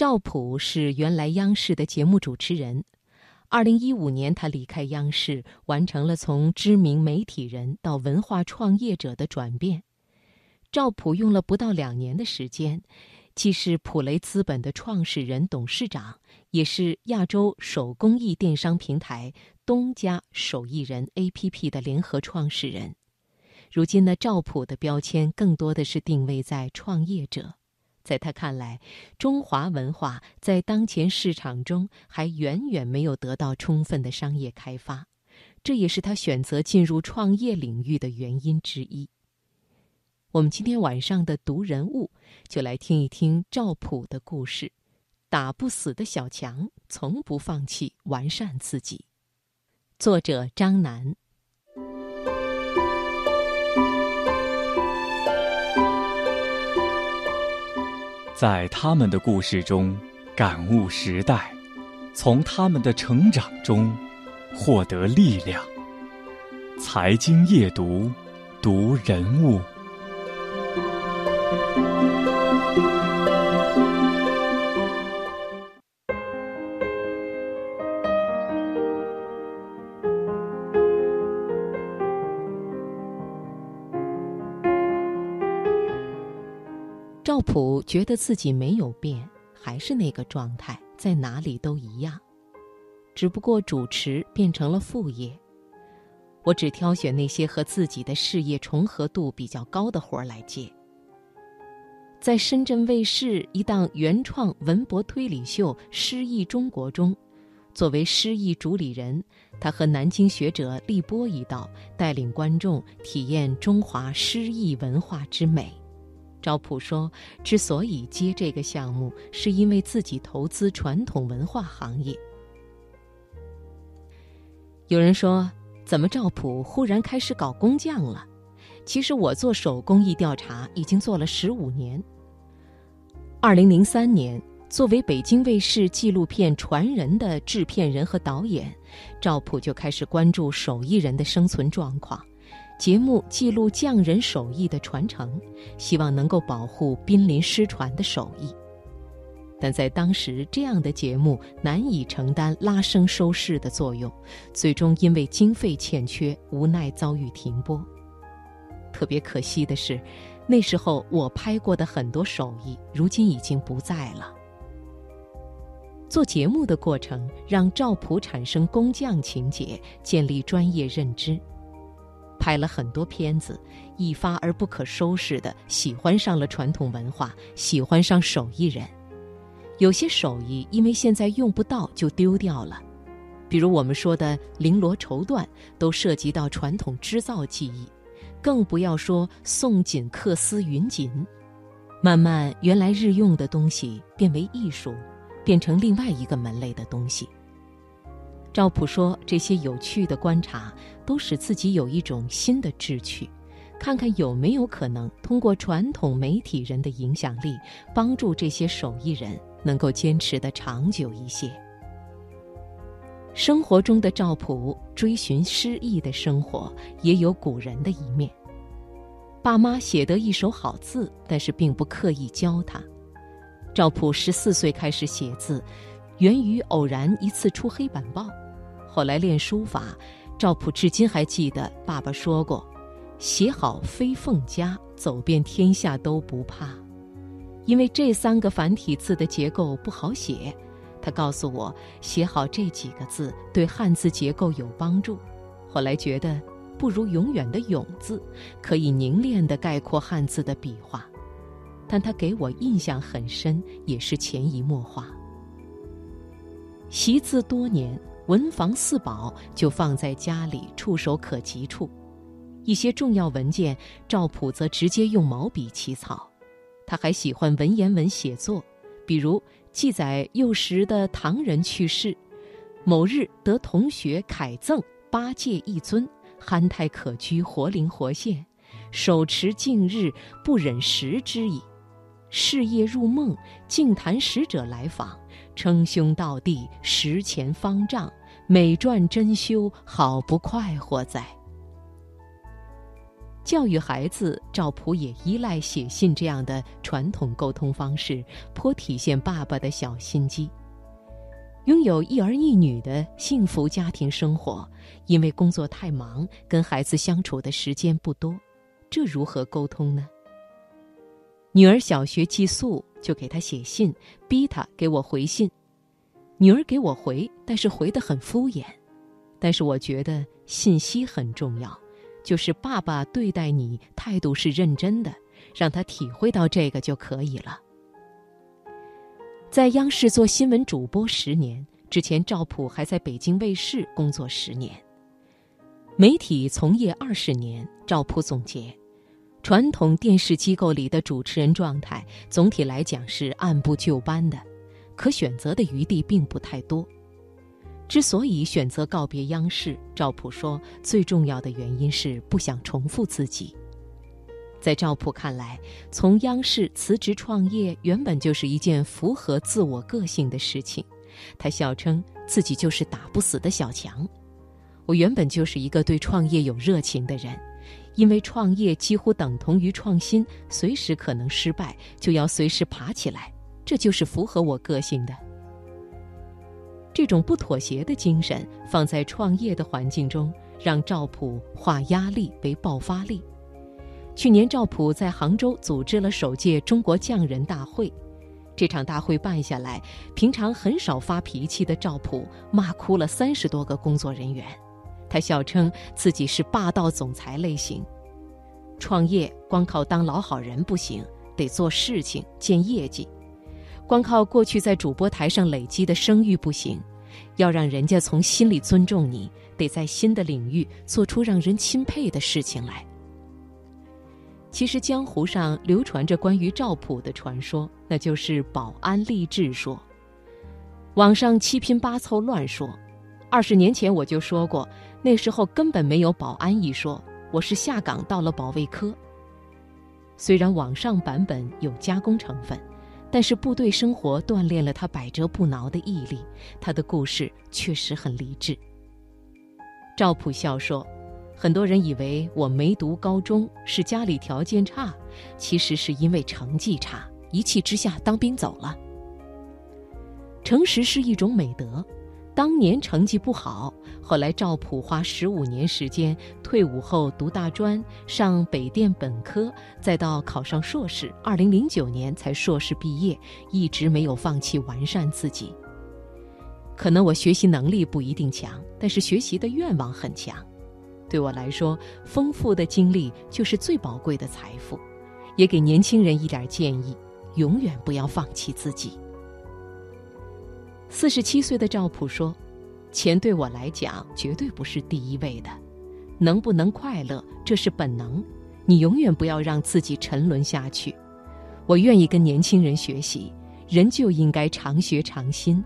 赵普是原来央视的节目主持人。二零一五年，他离开央视，完成了从知名媒体人到文化创业者的转变。赵普用了不到两年的时间，既是普雷资本的创始人、董事长，也是亚洲手工艺电商平台东家手艺人 APP 的联合创始人。如今呢，赵普的标签更多的是定位在创业者。在他看来，中华文化在当前市场中还远远没有得到充分的商业开发，这也是他选择进入创业领域的原因之一。我们今天晚上的读人物，就来听一听赵普的故事：打不死的小强，从不放弃完善自己。作者张楠。在他们的故事中感悟时代，从他们的成长中获得力量。财经夜读，读人物。赵普觉得自己没有变，还是那个状态，在哪里都一样，只不过主持变成了副业。我只挑选那些和自己的事业重合度比较高的活儿来接。在深圳卫视一档原创文博推理秀《诗意中国》中，作为诗意主理人，他和南京学者立波一道，带领观众体验中华诗意文化之美。赵普说：“之所以接这个项目，是因为自己投资传统文化行业。”有人说：“怎么赵普忽然开始搞工匠了？”其实我做手工艺调查已经做了十五年。二零零三年，作为北京卫视纪录片《传人》的制片人和导演，赵普就开始关注手艺人的生存状况。节目记录匠人手艺的传承，希望能够保护濒临失传的手艺。但在当时，这样的节目难以承担拉升收视的作用，最终因为经费欠缺，无奈遭遇停播。特别可惜的是，那时候我拍过的很多手艺，如今已经不在了。做节目的过程让赵普产生工匠情节，建立专业认知。拍了很多片子，一发而不可收拾的喜欢上了传统文化，喜欢上手艺人。有些手艺因为现在用不到就丢掉了，比如我们说的绫罗绸缎，都涉及到传统织造技艺，更不要说宋锦缂丝云锦。慢慢，原来日用的东西变为艺术，变成另外一个门类的东西。赵普说：“这些有趣的观察，都使自己有一种新的志趣，看看有没有可能通过传统媒体人的影响力，帮助这些手艺人能够坚持的长久一些。”生活中的赵普追寻诗意的生活，也有古人的一面。爸妈写得一手好字，但是并不刻意教他。赵普十四岁开始写字。源于偶然一次出黑板报，后来练书法，赵普至今还记得爸爸说过：“写好飞凤家，走遍天下都不怕。”因为这三个繁体字的结构不好写，他告诉我写好这几个字对汉字结构有帮助。后来觉得不如永远的“永”字可以凝练地概括汉字的笔画，但他给我印象很深，也是潜移默化。习字多年，文房四宝就放在家里触手可及处。一些重要文件，赵普则直接用毛笔起草。他还喜欢文言文写作，比如记载幼时的唐人去世，某日得同学凯赠八戒一尊，憨态可掬，活灵活现，手持近日不忍食之矣。事夜入梦，竟谈使者来访。称兄道弟，十钱方丈，美馔珍馐，好不快活哉！教育孩子，赵普也依赖写信这样的传统沟通方式，颇体现爸爸的小心机。拥有一儿一女的幸福家庭生活，因为工作太忙，跟孩子相处的时间不多，这如何沟通呢？女儿小学寄宿，就给她写信，逼她给我回信。女儿给我回，但是回得很敷衍。但是我觉得信息很重要。就是爸爸对待你态度是认真的，让他体会到这个就可以了。在央视做新闻主播十年之前，赵普还在北京卫视工作十年。媒体从业二十年，赵普总结，传统电视机构里的主持人状态总体来讲是按部就班的，可选择的余地并不太多。之所以选择告别央视，赵普说，最重要的原因是不想重复自己。在赵普看来，从央视辞职创业原本就是一件符合自我个性的事情。他笑称自己就是打不死的小强。我原本就是一个对创业有热情的人，因为创业几乎等同于创新，随时可能失败，就要随时爬起来，这就是符合我个性的。这种不妥协的精神放在创业的环境中，让赵普化压力为爆发力。去年，赵普在杭州组织了首届中国匠人大会。这场大会办下来，平常很少发脾气的赵普骂哭了三十多个工作人员。他笑称自己是霸道总裁类型。创业光靠当老好人不行，得做事情、见业绩。光靠过去在主播台上累积的声誉不行，要让人家从心里尊重你，得在新的领域做出让人钦佩的事情来。其实江湖上流传着关于赵普的传说，那就是保安励志说。网上七拼八凑乱说，二十年前我就说过，那时候根本没有保安一说，我是下岗到了保卫科。虽然网上版本有加工成分。但是部队生活锻炼了他百折不挠的毅力，他的故事确实很励志。赵普笑说：“很多人以为我没读高中是家里条件差，其实是因为成绩差，一气之下当兵走了。诚实是一种美德。”当年成绩不好，后来赵普花十五年时间，退伍后读大专，上北电本科，再到考上硕士，二零零九年才硕士毕业，一直没有放弃完善自己。可能我学习能力不一定强，但是学习的愿望很强。对我来说，丰富的经历就是最宝贵的财富，也给年轻人一点建议：永远不要放弃自己。四十七岁的赵普说：“钱对我来讲绝对不是第一位的，能不能快乐这是本能，你永远不要让自己沉沦下去。我愿意跟年轻人学习，人就应该常学常新。”